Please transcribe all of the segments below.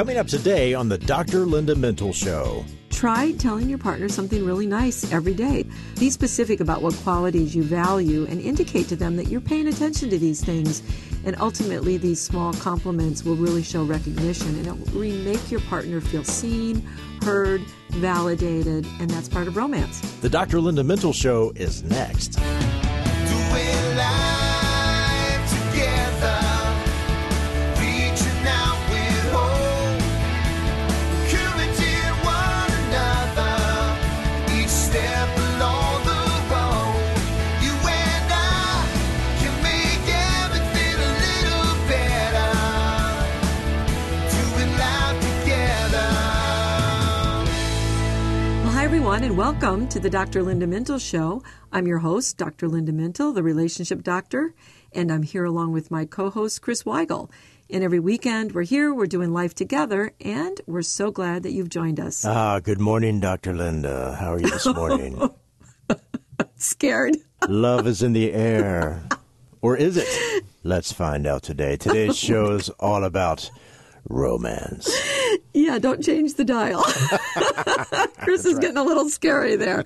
Coming up today on the Dr. Linda Mintle Show. Try telling your partner something really nice every day. Be specific about what qualities you value and indicate to them that you're paying attention to these things. And ultimately, these small compliments will really show recognition and it will remake your partner feel seen, heard, validated, and that's part of romance. The Dr. Linda Mintle Show is next. Everyone, and welcome to the Dr. Linda Mintle Show. I'm your host, Dr. Linda Mintle, the relationship doctor, and I'm here along with my co host, Chris Weigel. And every weekend, we're here, we're doing life together, and we're so glad that you've joined us. Ah, good morning, Dr. Linda. How are you this morning? Scared. Love is in the air. Or is it? Let's find out today. Today's show is all about romance. Yeah, don't change the dial. Chris is right. getting a little scary there.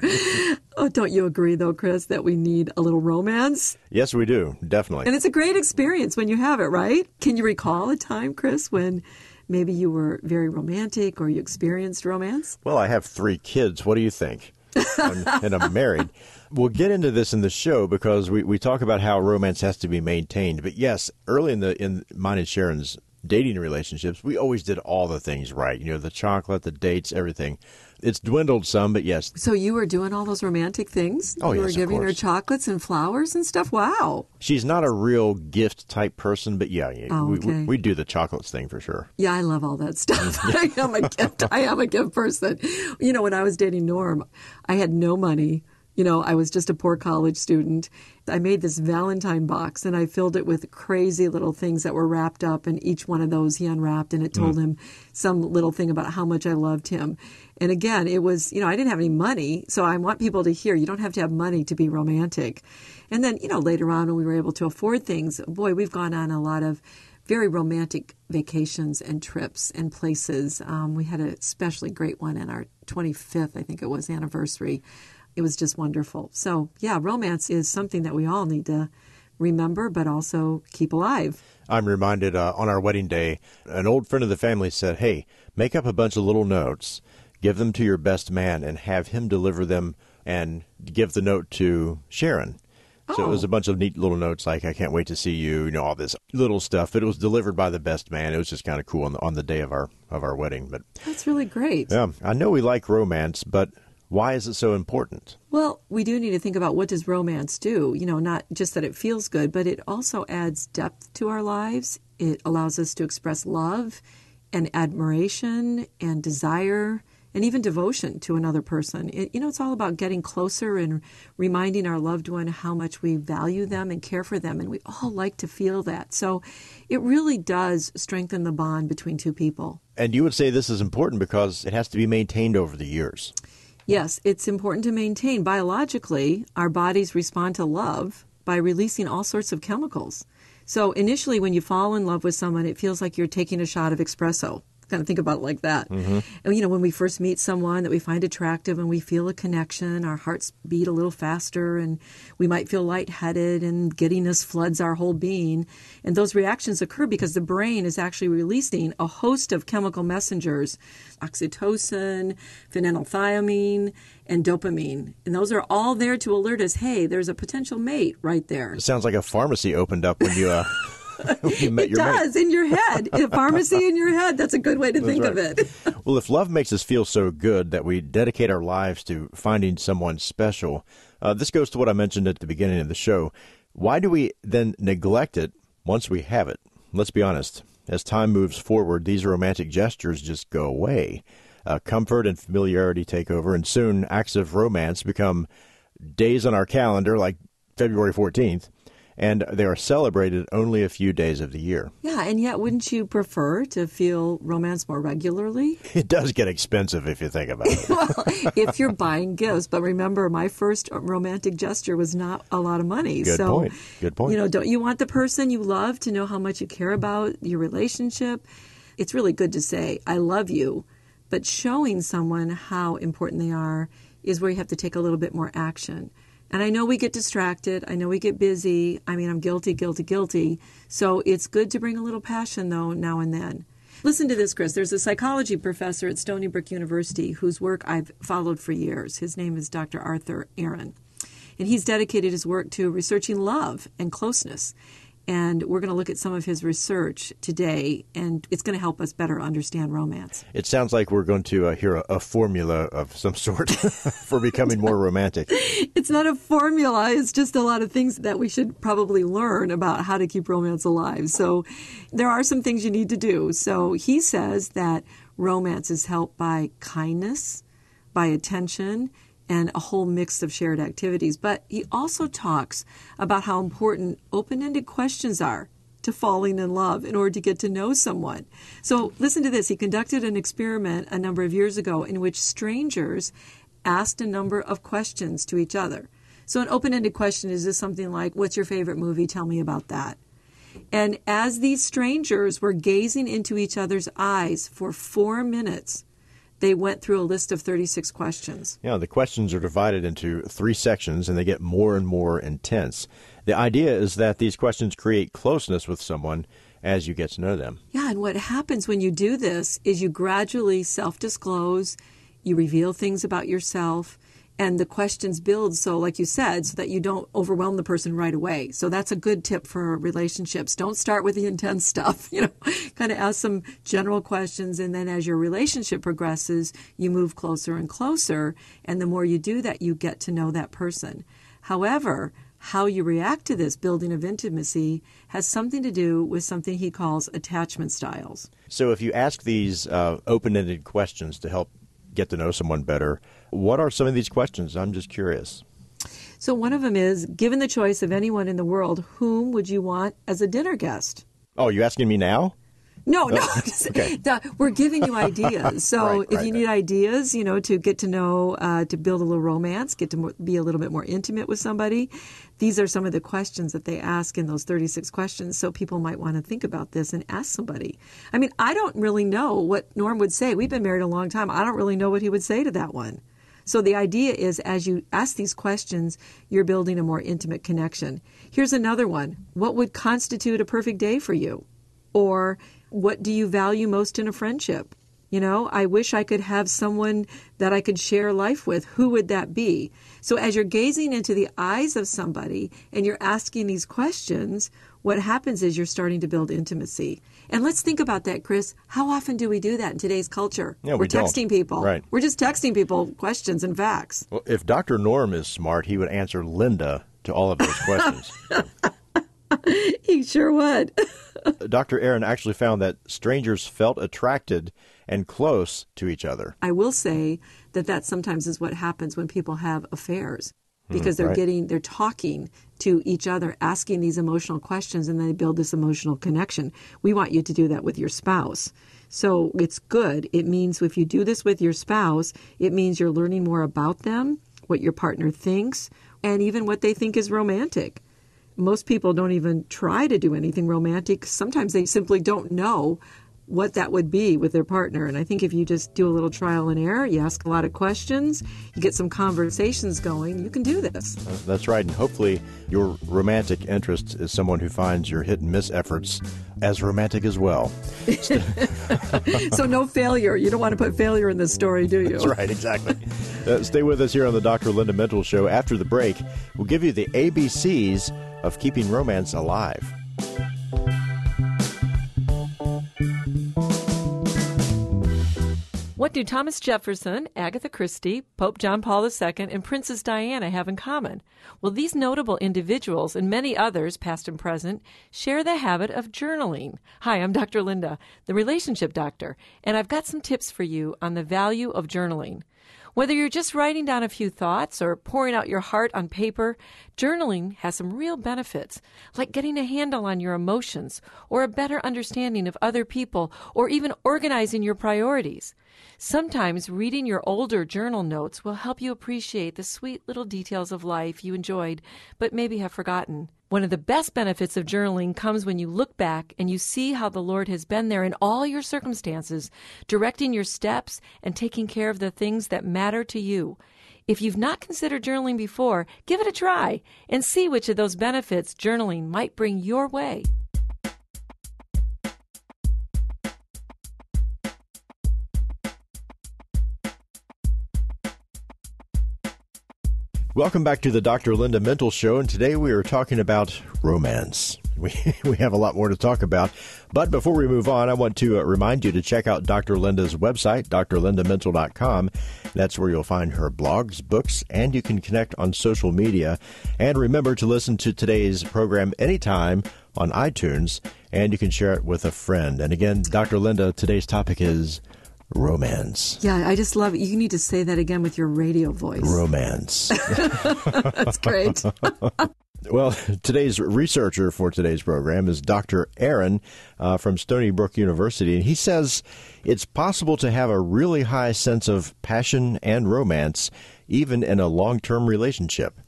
Oh, don't you agree, though, Chris, that we need a little romance? Yes, we do, definitely. And it's a great experience when you have it, right? Can you recall a time, Chris, when maybe you were very romantic or you experienced romance? Well, I have three kids. What do you think? and, and I'm married. We'll get into this in the show because we, we talk about how romance has to be maintained. But yes, early in the in mine and Sharon's dating relationships, we always did all the things right. You know, the chocolate, the dates, everything. It's dwindled some, but yes. So you were doing all those romantic things? Oh, you yes, were giving her chocolates and flowers and stuff? Wow. She's not a real gift type person, but yeah, oh, okay. we, we, we, do the chocolates thing for sure. Yeah, I love all that stuff. I am a gift. I am a gift person. You know, when I was dating Norm, I had no money. You know, I was just a poor college student. I made this Valentine box and I filled it with crazy little things that were wrapped up, and each one of those he unwrapped and it told mm. him some little thing about how much I loved him. And again, it was, you know, I didn't have any money, so I want people to hear you don't have to have money to be romantic. And then, you know, later on when we were able to afford things, boy, we've gone on a lot of very romantic vacations and trips and places. Um, we had a especially great one in our 25th, I think it was, anniversary it was just wonderful. So, yeah, romance is something that we all need to remember, but also keep alive. I'm reminded uh, on our wedding day, an old friend of the family said, Hey, make up a bunch of little notes, give them to your best man, and have him deliver them and give the note to Sharon. So it was oh. a bunch of neat little notes like "I can't wait to see you," you know, all this little stuff. But it was delivered by the best man. It was just kind of cool on the, on the day of our of our wedding. But that's really great. Yeah, I know we like romance, but why is it so important? Well, we do need to think about what does romance do? You know, not just that it feels good, but it also adds depth to our lives. It allows us to express love and admiration and desire and even devotion to another person. It, you know, it's all about getting closer and reminding our loved one how much we value them and care for them. And we all like to feel that. So it really does strengthen the bond between two people. And you would say this is important because it has to be maintained over the years. Yes, it's important to maintain. Biologically, our bodies respond to love by releasing all sorts of chemicals. So initially, when you fall in love with someone, it feels like you're taking a shot of espresso kind of think about it like that. Mm-hmm. And, you know, when we first meet someone that we find attractive and we feel a connection, our hearts beat a little faster and we might feel lightheaded and giddiness floods our whole being. And those reactions occur because the brain is actually releasing a host of chemical messengers oxytocin, phenethylamine, and dopamine. And those are all there to alert us hey, there's a potential mate right there. It sounds like a pharmacy opened up when you. Uh... it does mate. in your head. A pharmacy in your head. That's a good way to That's think right. of it. well, if love makes us feel so good that we dedicate our lives to finding someone special, uh, this goes to what I mentioned at the beginning of the show. Why do we then neglect it once we have it? Let's be honest. As time moves forward, these romantic gestures just go away. Uh, comfort and familiarity take over, and soon acts of romance become days on our calendar, like February 14th, and they are celebrated only a few days of the year. Yeah, and yet wouldn't you prefer to feel romance more regularly? It does get expensive if you think about it. well, if you're buying gifts, but remember, my first romantic gesture was not a lot of money. Good so, point. Good point. You know, don't you want the person you love to know how much you care about your relationship? it's really good to say, I love you, but showing someone how important they are is where you have to take a little bit more action. And I know we get distracted. I know we get busy. I mean, I'm guilty, guilty, guilty. So it's good to bring a little passion, though, now and then. Listen to this, Chris. There's a psychology professor at Stony Brook University whose work I've followed for years. His name is Dr. Arthur Aron. And he's dedicated his work to researching love and closeness. And we're going to look at some of his research today, and it's going to help us better understand romance. It sounds like we're going to uh, hear a, a, formula of some sort for becoming more romantic. It's not a formula, it's just a lot of things that we should probably learn about how to keep romance alive. So there are some things you need to do. So he says that romance is helped by kindness, by attention, and a whole mix of shared activities. But he also talks about how important open ended questions are to falling in love in order to get to know someone. So, listen to this. He conducted an experiment a number of years ago in which strangers asked a number of questions to each other. So, an open ended question is just something like, What's your favorite movie? Tell me about that. And as these strangers were gazing into each other's eyes for four minutes, they went through a list of 36 questions. Yeah, the questions are divided into three sections and they get more and more intense. The idea is that these questions create closeness with someone as you get to know them. Yeah, and what happens when you do this is you gradually self disclose, you reveal things about yourself, and the questions build so like you said so that you don't overwhelm the person right away so that's a good tip for relationships don't start with the intense stuff you know kind of ask some general questions and then as your relationship progresses you move closer and closer and the more you do that you get to know that person however how you react to this building of intimacy has something to do with something he calls attachment styles. So, if you ask these uh, open ended questions to help get to know someone better. What are some of these questions? I'm just curious. So, one of them is given the choice of anyone in the world, whom would you want as a dinner guest? Oh, you asking me now? No, no. Oh, okay. We're giving you ideas. So right, if right, you need right. ideas, you know, to get to know, uh, to build a little romance, get to be a little bit more intimate with somebody, these are some of the questions that they ask in those 36 questions. So people might want to think about this and ask somebody. I mean, I don't really know what Norm would say. We've been married a long time. I don't really know what he would say to that one. So the idea is as you ask these questions, you're building a more intimate connection. Here's another one What would constitute a perfect day for you? Or what do you value most in a friendship? You know, I wish I could have someone that I could share life with. Who would that be? So, as you're gazing into the eyes of somebody and you're asking these questions, what happens is you're starting to build intimacy. And let's think about that, Chris. How often do we do that in today's culture? Yeah, We're we texting don't. people. Right. We're just texting people questions and facts. Well, if Dr. Norm is smart, he would answer Linda to all of those questions. he sure would. Dr. Aron actually found that strangers felt attracted and close to each other. I will say that that sometimes is what happens when people have affairs because mm, they're right. getting they're talking to each other asking these emotional questions and then they build this emotional connection we want you to do that with your spouse so it's good it means if you do this with your spouse it means you're learning more about them what your partner thinks and even what they think is romantic most people don't even try to do anything romantic. Sometimes they simply don't know what that would be with their partner. And I think if you just do a little trial and error, you ask a lot of questions, you get some conversations going, you can do this. Uh, that's right. And hopefully, your romantic interest is someone who finds your hit and miss efforts as romantic as well. so, no failure. You don't want to put failure in this story, do you? That's right, exactly. Uh, stay with us here on the Dr. Linda Mintle Show. After the break, we'll give you the ABCs of keeping romance alive. Do Thomas Jefferson, Agatha Christie, Pope John Paul II, and Princess Diana have in common? Well, these notable individuals and many others, past and present, share the habit of journaling. Hi, I'm Dr. Linda, the relationship doctor, and I've got some tips for you on the value of journaling. Whether you're just writing down a few thoughts or pouring out your heart on paper, journaling has some real benefits, like getting a handle on your emotions or a better understanding of other people or even organizing your priorities. Sometimes reading your older journal notes will help you appreciate the sweet little details of life you enjoyed but maybe have forgotten. One of the best benefits of journaling comes when you look back and you see how the Lord has been there in all your circumstances, directing your steps and taking care of the things that matter to you. If you've not considered journaling before, give it a try and see which of those benefits journaling might bring your way. Welcome back to the Dr. Linda Mintle Show, and today we are talking about romance. We, we have a lot more to talk about. But before we move on, I want to uh, remind you to check out Dr. Linda's website, drlindamintle.com. That's where you'll find her blogs, books, and you can connect on social media. And remember to listen to today's program anytime on iTunes, and you can share it with a friend. And again, Dr. Linda, today's topic is romance. Yeah, I just love it. You need to say that again with your radio voice. Romance. That's great. well, today's researcher for today's program is Dr. Aron uh, from Stony Brook University, and he says it's possible to have a really high sense of passion and romance even in a long term relationship.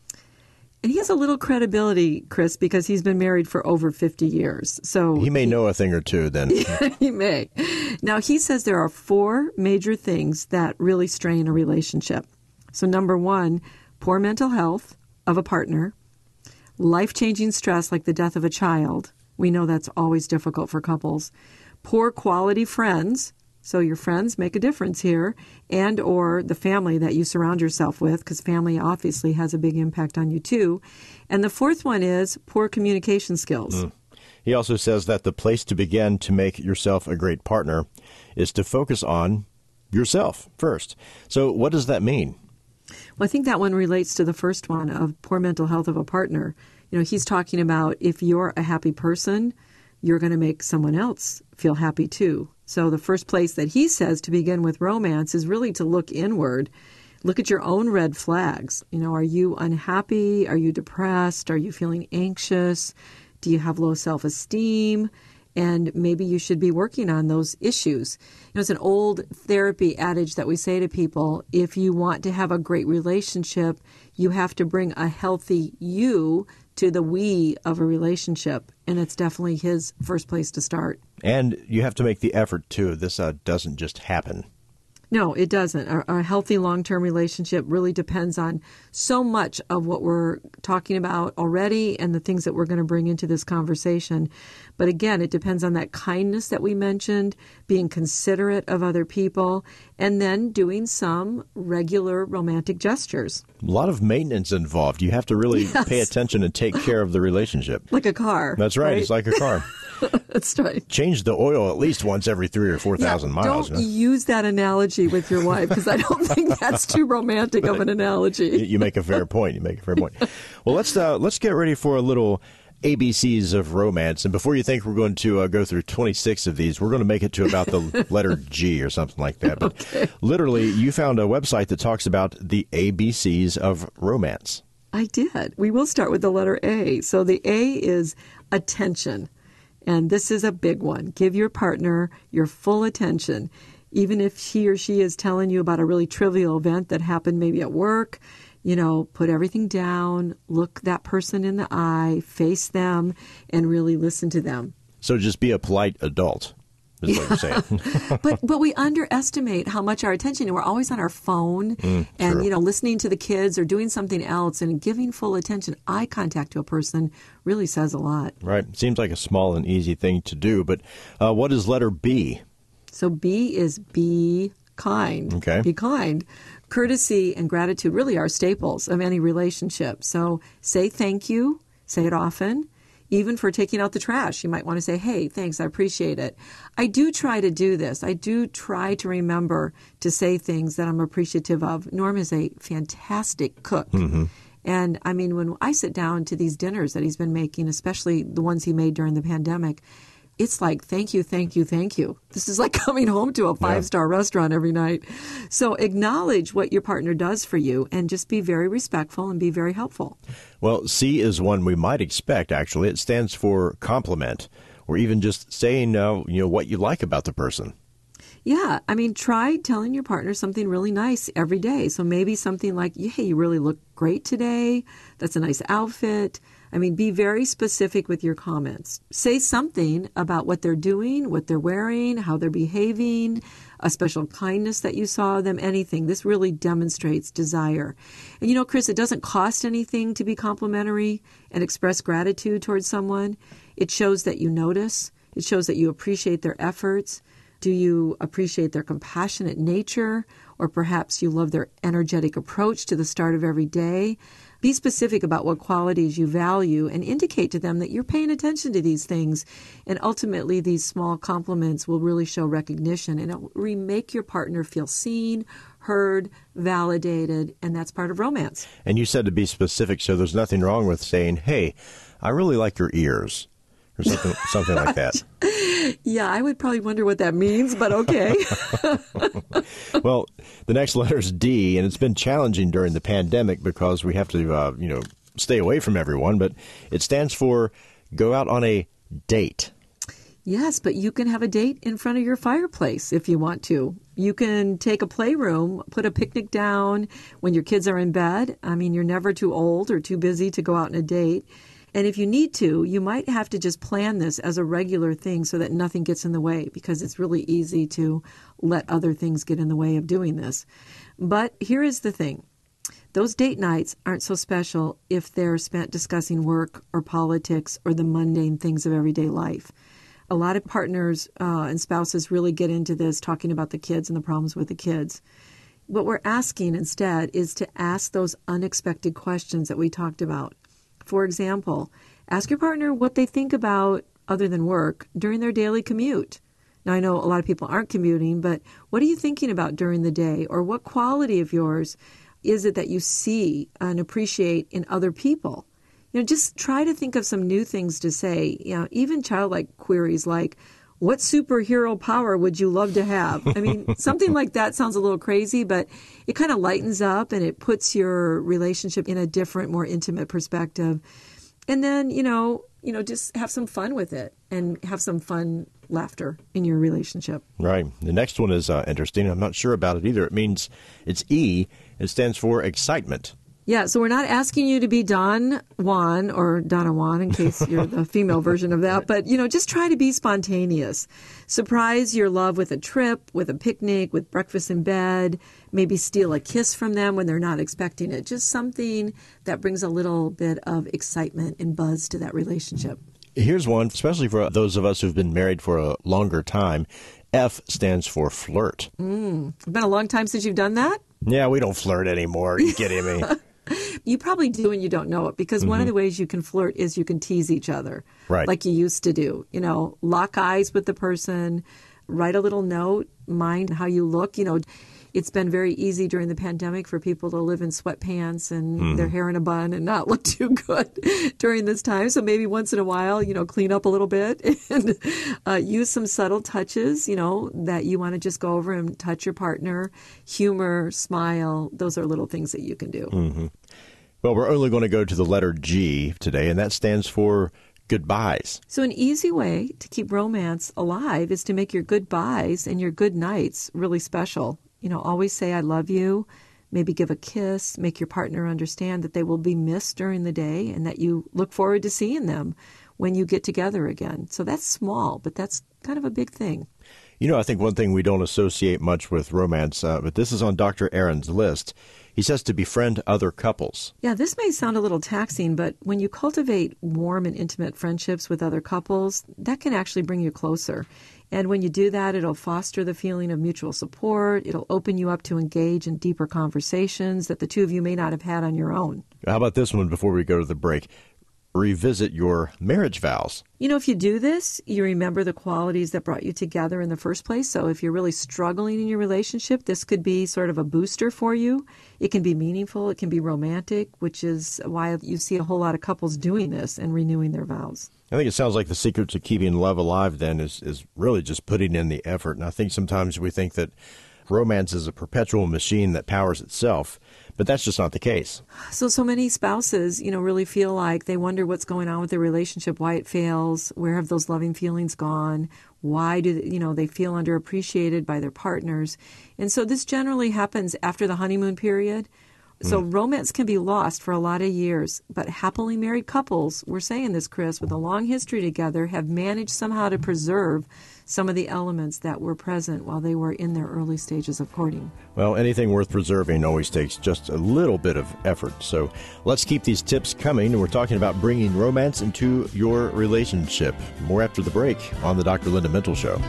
And he has a little credibility, Chris, because he's been married for over 50 years. So he may he, know a thing or two then. he may. Now, he says there are four major things that really strain a relationship. So, number one, poor mental health of a partner, life changing stress like the death of a child. We know that's always difficult for couples. Poor quality friends, so your friends make a difference here and or the family that you surround yourself with because family obviously has a big impact on you too. And the fourth one is poor communication skills. Mm. He also says that the place to begin to make yourself a great partner is to focus on yourself first. So what does that mean? Well, I think that one relates to the first one of poor mental health of a partner. You know, he's talking about if you're a happy person, you're going to make someone else feel happy too. So, the first place that he says to begin with romance is really to look inward. Look at your own red flags. You know, are you unhappy? Are you depressed? Are you feeling anxious? Do you have low self esteem? And maybe you should be working on those issues. You know, it's an old therapy adage that we say to people if you want to have a great relationship, you have to bring a healthy you to the we of a relationship. And it's definitely his first place to start. And you have to make the effort too. This uh, doesn't just happen. No, it doesn't. A, a healthy long term relationship really depends on so much of what we're talking about already and the things that we're going to bring into this conversation. But again, it depends on that kindness that we mentioned, being considerate of other people, and then doing some regular romantic gestures. A lot of maintenance involved. You have to really yes. pay attention and take care of the relationship. Like a car. That's right. right? It's like a car. That's right. Change the oil at least once every three or four thousand yeah, miles. Don't use that analogy with your wife because I don't think that's too romantic of an analogy. you make a fair point. You make a fair point. Well, let's uh, let's get ready for a little ABCs of romance. And before you think we're going to uh, go through 26 of these, we're going to make it to about the letter G or something like that. But okay. literally, you found a website that talks about the ABCs of romance. I did. We will start with the letter A. So the A is attention. And this is a big one. Give your partner your full attention. Even if he or she is telling you about a really trivial event that happened maybe at work, you know, put everything down, look that person in the eye, face them, and really listen to them. So just be a polite adult is what you're saying. but but we underestimate how much our attention. And we're always on our phone, mm, and you know, listening to the kids or doing something else, and giving full attention, eye contact to a person really says a lot. Right. Seems like a small and easy thing to do, but uh, what is letter B? So B is be kind. Okay. Be kind. Courtesy and gratitude really are staples of any relationship. So say thank you. Say it often even for taking out the trash. You might want to say, hey, thanks, I appreciate it. I do try to do this. I do try to remember to say things that I'm appreciative of. Norm is a fantastic cook. Mm-hmm. And I mean, when I sit down to these dinners that he's been making, especially the ones he made during the pandemic, it's like thank you thank you thank you this is like coming home to a five star yeah. restaurant every night so acknowledge what your partner does for you and just be very respectful and be very helpful well c is one we might expect actually it stands for compliment or even just saying uh, you know what you like about the person Yeah, I mean, try telling your partner something really nice every day. So maybe something like, hey, you really look great today. That's a nice outfit. I mean, be very specific with your comments. Say something about what they're doing, what they're wearing, how they're behaving, a special kindness that you saw them, anything. This really demonstrates desire. And you know, Chris, it doesn't cost anything to be complimentary and express gratitude towards someone. It shows that you notice, it shows that you appreciate their efforts. Do you appreciate their compassionate nature? Or perhaps you love their energetic approach to the start of every day? Be specific about what qualities you value and indicate to them that you're paying attention to these things. And ultimately, these small compliments will really show recognition and it will remake your partner feel seen, heard, validated, and that's part of romance. And you said to be specific, so there's nothing wrong with saying, hey, I really like your ears or something, something like that. Yeah, I would probably wonder what that means, but okay. well, the next letter is D, and it's been challenging during the pandemic because we have to, uh, you know, stay away from everyone. But it stands for go out on a date. Yes, but you can have a date in front of your fireplace if you want to. You can take a playroom, put a picnic down when your kids are in bed. I mean, you're never too old or too busy to go out on a date. And if you need to, you might have to just plan this as a regular thing so that nothing gets in the way because it's really easy to let other things get in the way of doing this. But here is the thing those date nights aren't so special if they're spent discussing work or politics or the mundane things of everyday life. A lot of partners uh, and spouses really get into this talking about the kids and the problems with the kids. What we're asking instead is to ask those unexpected questions that we talked about. For example, ask your partner what they think about, other than work, during their daily commute. Now, I know a lot of people aren't commuting, but what are you thinking about during the day? Or what quality of yours is it that you see and appreciate in other people? You know, just try to think of some new things to say. You know, even childlike queries like, what superhero power would you love to have? I mean, something like that sounds a little crazy, but it kind of lightens up and it puts your relationship in a different, more intimate perspective. And then, you know, you know, just have some fun with it and have some fun laughter in your relationship. Right. The next one is uh, interesting. I'm not sure about it either. It means it's E. It stands for excitement. Yeah, so we're not asking you to be Don Juan or Donna Juan in case you're the female version of that, but you know, just try to be spontaneous. Surprise your love with a trip, with a picnic, with breakfast in bed, maybe steal a kiss from them when they're not expecting it. Just something that brings a little bit of excitement and buzz to that relationship. Here's one, especially for those of us who've been married for a longer time. F stands for flirt. Mm, it's been a long time since you've done that? Yeah, we don't flirt anymore. Are you kidding me? You probably do and you don't know it because mm-hmm. one of mm-hmm. the ways you can flirt is you can tease each other. Right. Like you used to do. You know, lock eyes with the person, write a little note, mind how you look. You know, it's been very easy during the pandemic for people to live in sweatpants and mm. their hair in a bun and not look too good during this time. So maybe once in a while, you know, clean up a little bit and uh, use some subtle touches, you know, that you want to just go over and touch your partner, humor, smile. Those are little things that you can do. Mm-hmm. Well, we're only going to go to the letter G today, and that stands for goodbyes. So, an easy way to keep romance alive is to make your goodbyes and your good nights really special. You know, always say, I love you. Maybe give a kiss, make your partner understand that they will be missed during the day and that you look forward to seeing them when you get together again. So that's small, but that's kind of a big thing. You know, I think one thing we don't associate much with romance, uh, but this is on Dr. Aron's list. He says to befriend other couples. Yeah, this may sound a little taxing, but when you cultivate warm and intimate friendships with other couples, that can actually bring you closer. And when you do that, it'll foster the feeling of mutual support. It'll open you up to engage in deeper conversations that the two of you may not have had on your own. How about this one before we go to the break? Revisit your marriage vows. You know, if you do this, you remember the qualities that brought you together in the first place. So if you're really struggling in your relationship, this could be sort of a booster for you. It can be meaningful, it can be romantic, which is why you see a whole lot of couples doing this and renewing their vows. I think it sounds like the secret to keeping love alive then is, is really just putting in the effort. And I think sometimes we think that romance is a perpetual machine that powers itself. But that's just not the case. So, so many spouses, you know, really feel like they wonder what's going on with their relationship, why it fails, where have those loving feelings gone, why do you know they feel underappreciated by their partners, and so this generally happens after the honeymoon period. So mm. romance can be lost for a lot of years, but happily married couples, we're saying this, Chris, with a long history together, have managed somehow to preserve some of the elements that were present while they were in their early stages of courting. Well, anything worth preserving always takes just a little bit of effort. So let's keep these tips coming. We're talking about bringing romance into your relationship. More after the break on the Dr. Linda Mintle Show.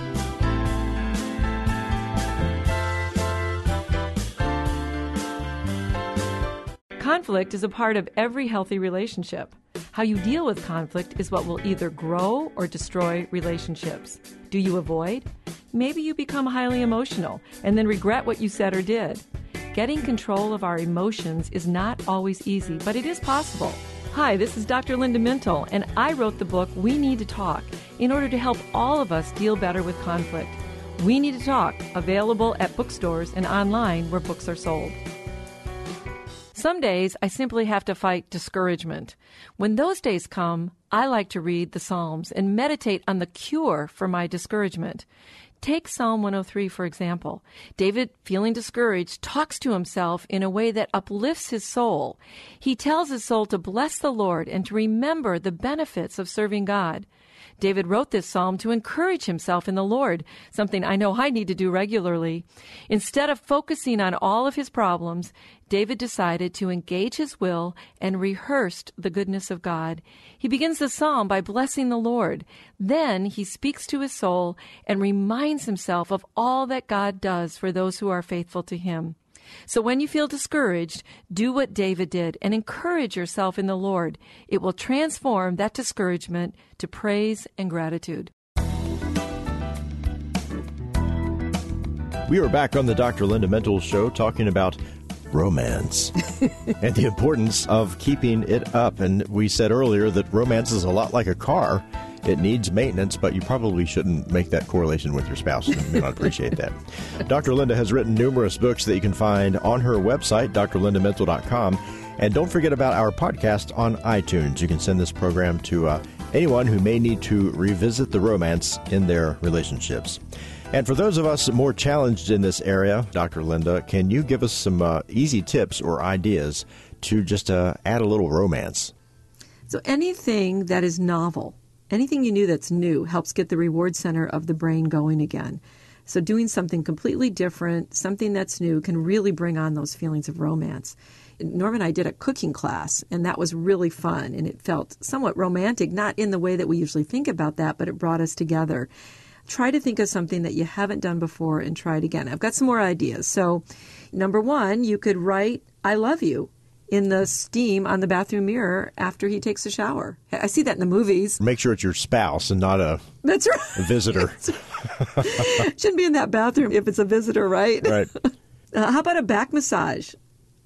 Conflict is a part of every healthy relationship. How you deal with conflict is what will either grow or destroy relationships. Do you avoid? Maybe you become highly emotional and then regret what you said or did. Getting control of our emotions is not always easy, but it is possible. Hi, this is Dr. Linda Mintle, and I wrote the book We Need to Talk in order to help all of us deal better with conflict. We Need to Talk, available at bookstores and online where books are sold. Some days I simply have to fight discouragement. When those days come, I like to read the Psalms and meditate on the cure for my discouragement. Take Psalm 103, for example. David, feeling discouraged, talks to himself in a way that uplifts his soul. He tells his soul to bless the Lord and to remember the benefits of serving God. David wrote this psalm to encourage himself in the Lord, something I know I need to do regularly. Instead of focusing on all of his problems, David decided to engage his will and rehearsed the goodness of God. He begins the psalm by blessing the Lord. Then he speaks to his soul and reminds himself of all that God does for those who are faithful to him. So when you feel discouraged, do what David did and encourage yourself in the Lord. It will transform that discouragement to praise and gratitude. We are back on the Dr. Linda Mintle Show talking about romance and the importance of keeping it up. And we said earlier that romance is a lot like a car. It needs maintenance, but you probably shouldn't make that correlation with your spouse. You may not appreciate that. Dr. Linda has written numerous books that you can find on her website, drlindamintle.com. And don't forget about our podcast on iTunes. You can send this program to uh, anyone who may need to revisit the romance in their relationships. And for those of us more challenged in this area, Dr. Linda, can you give us some uh, easy tips or ideas to just uh, add a little romance? So, anything that is novel, anything you knew that's new helps get the reward center of the brain going again. So, doing something completely different, something that's new, can really bring on those feelings of romance. Norm and I did a cooking class, and that was really fun, and it felt somewhat romantic, not in the way that we usually think about that, but it brought us together. Try to think of something that you haven't done before and try it again. I've got some more ideas. So, number one, you could write, I love you in the steam on the bathroom mirror after he takes a shower. I see that in the movies. Make sure it's your spouse and not a that's right a visitor. Shouldn't be in that bathroom if it's a visitor, right? Right. Uh, how about a back massage?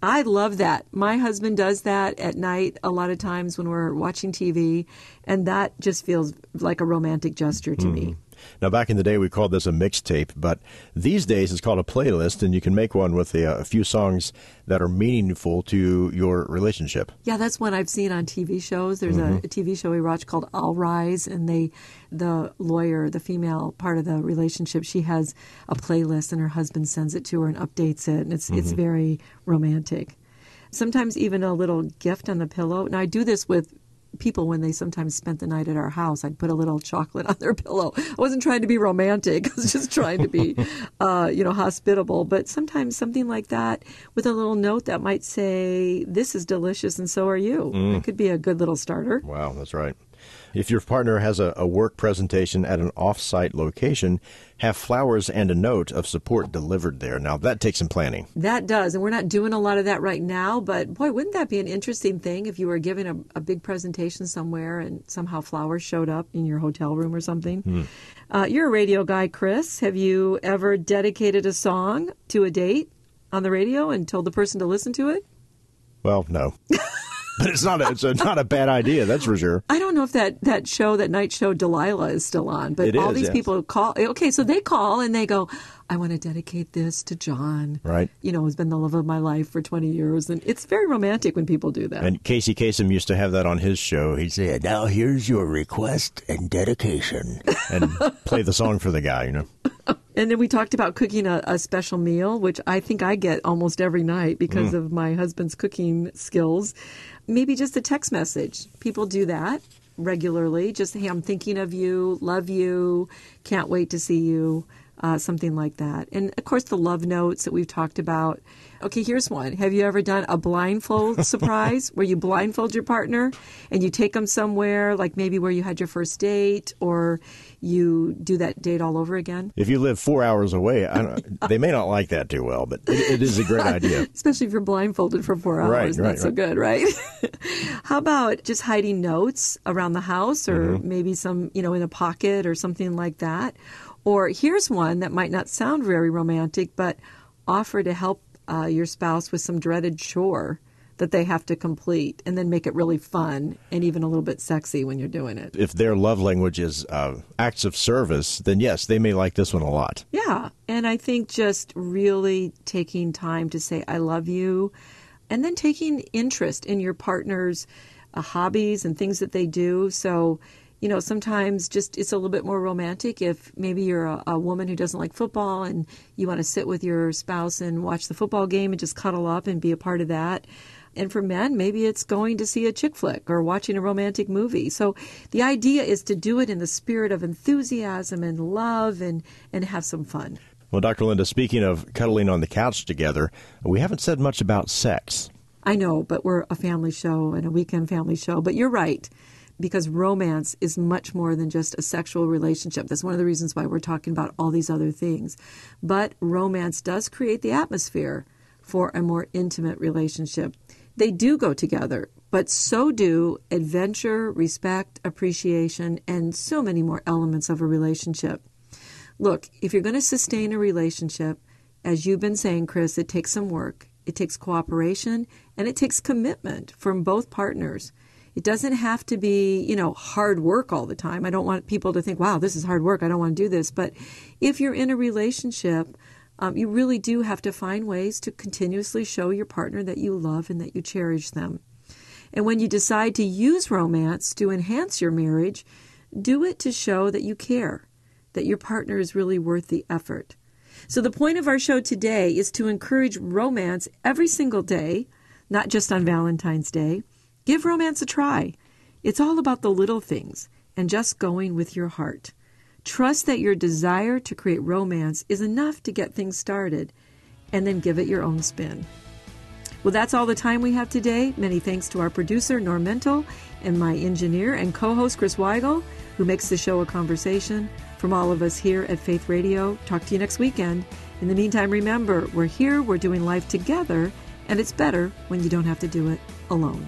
I love that. My husband does that at night a lot of times when we're watching TV, and that just feels like a romantic gesture to mm. me. Now, back in the day, we called this a mixtape, but these days it's called a playlist, and you can make one with a, a, few songs that are meaningful to your relationship. Yeah, that's one I've seen on TV shows. There's mm-hmm. a, a, TV show we watch called All Rise, and they, the lawyer, the female part of the relationship, she has a playlist, and her husband sends it to her and updates it, and it's mm-hmm. it's very romantic sometimes even a little gift on the pillow. Now I do this with people when they sometimes spent the night at our house i'd put a little chocolate on their pillow. I wasn't trying to be romantic. I was just trying to be uh, you know hospitable. But sometimes something like that with a little note that might say this is delicious and so are you. Mm. it could be a good little starter. Wow that's right if your partner has a, a work presentation at an off-site location, have flowers and a note of support delivered there. Now, that takes some planning. That does. And we're not doing a lot of that right now, but boy, wouldn't that be an interesting thing if you were giving a, a big presentation somewhere and somehow flowers showed up in your hotel room or something? Hmm. Uh, you're a radio guy, Chris. Have you ever dedicated a song to a date on the radio and told the person to listen to it? Well, no. but it's not a, it's a, not a bad idea. That's for sure. I don't know if that, that show, that night show, Delilah, is still on, but It all is, these yes. people call. Okay, so they call and they go, I want to dedicate this to John. Right. You know, who's been the love of my life for 20 years. And it's very romantic when people do that. And Casey Kasem used to have that on his show. He'd say, "Now here's your request and dedication," and play the song for the guy. You know. And then we talked about cooking a, a special meal, which I think I get almost every night because mm. of my husband's cooking skills. Maybe just a text message. People do that regularly. Just, hey, I'm thinking of you, love you, can't wait to see you, uh, something like that. And of course, the love notes that we've talked about. Okay, here's one. Have you ever done a blindfold surprise where you blindfold your partner and you take them somewhere, like maybe where you had your first date, or you do that date all over again? If you live four hours away, I don't, they may not like that too well, but it, it is a great idea. especially if you're blindfolded for four hours. Right, Not right, so good, right? How about just hiding notes around the house, or Mm-hmm. maybe some, you know, in a pocket or something like that? Or here's one that might not sound very romantic, but offer to help uh, your spouse with some dreaded chore that they have to complete, and then make it really fun and even a little bit sexy when you're doing it. If their love language is uh, acts of service, then yes, they may like this one a lot. Yeah. And I think just really taking time to say, I love you, and then taking interest in your partner's uh, hobbies and things that they do. So, you know, sometimes just it's a little bit more romantic if maybe you're a, a woman who doesn't like football and you want to sit with your spouse and watch the football game and just cuddle up and be a part of that. And for men, maybe it's going to see a chick flick or watching a romantic movie. So the idea is to do it in the spirit of enthusiasm and love and, and have some fun. Well, Dr. Linda, speaking of cuddling on the couch together, we haven't said much about sex. I know, but we're a family show and a weekend family show. But you're right, because romance is much more than just a sexual relationship. That's one of the reasons why we're talking about all these other things. But romance does create the atmosphere for a more intimate relationship. They do go together, but so do adventure, respect, appreciation, and so many more elements of a relationship. Look, if you're going to sustain a relationship, as you've been saying, Chris, it takes some work, it takes cooperation, and it takes commitment from both partners. It doesn't have to be, you know, hard work all the time. I don't want people to think, wow, this is hard work. I don't want to do this. But if you're in a relationship, um, you really do have to find ways to continuously show your partner that you love and that you cherish them. And when you decide to use romance to enhance your marriage, do it to show that you care, that your partner is really worth the effort. So, the point of our show today is to encourage romance every single day, not just on Valentine's Day. Give romance a try. It's all about the little things and just going with your heart. Trust that your desire to create romance is enough to get things started, and then give it your own spin. Well, that's all the time we have today. Many thanks to our producer, Norm Mintle, and my engineer and co host, Chris Weigel, who makes the show a conversation. From all of us here at Faith Radio, talk to you next weekend. In the meantime, remember, we're here, we're doing life together, and it's better when you don't have to do it alone.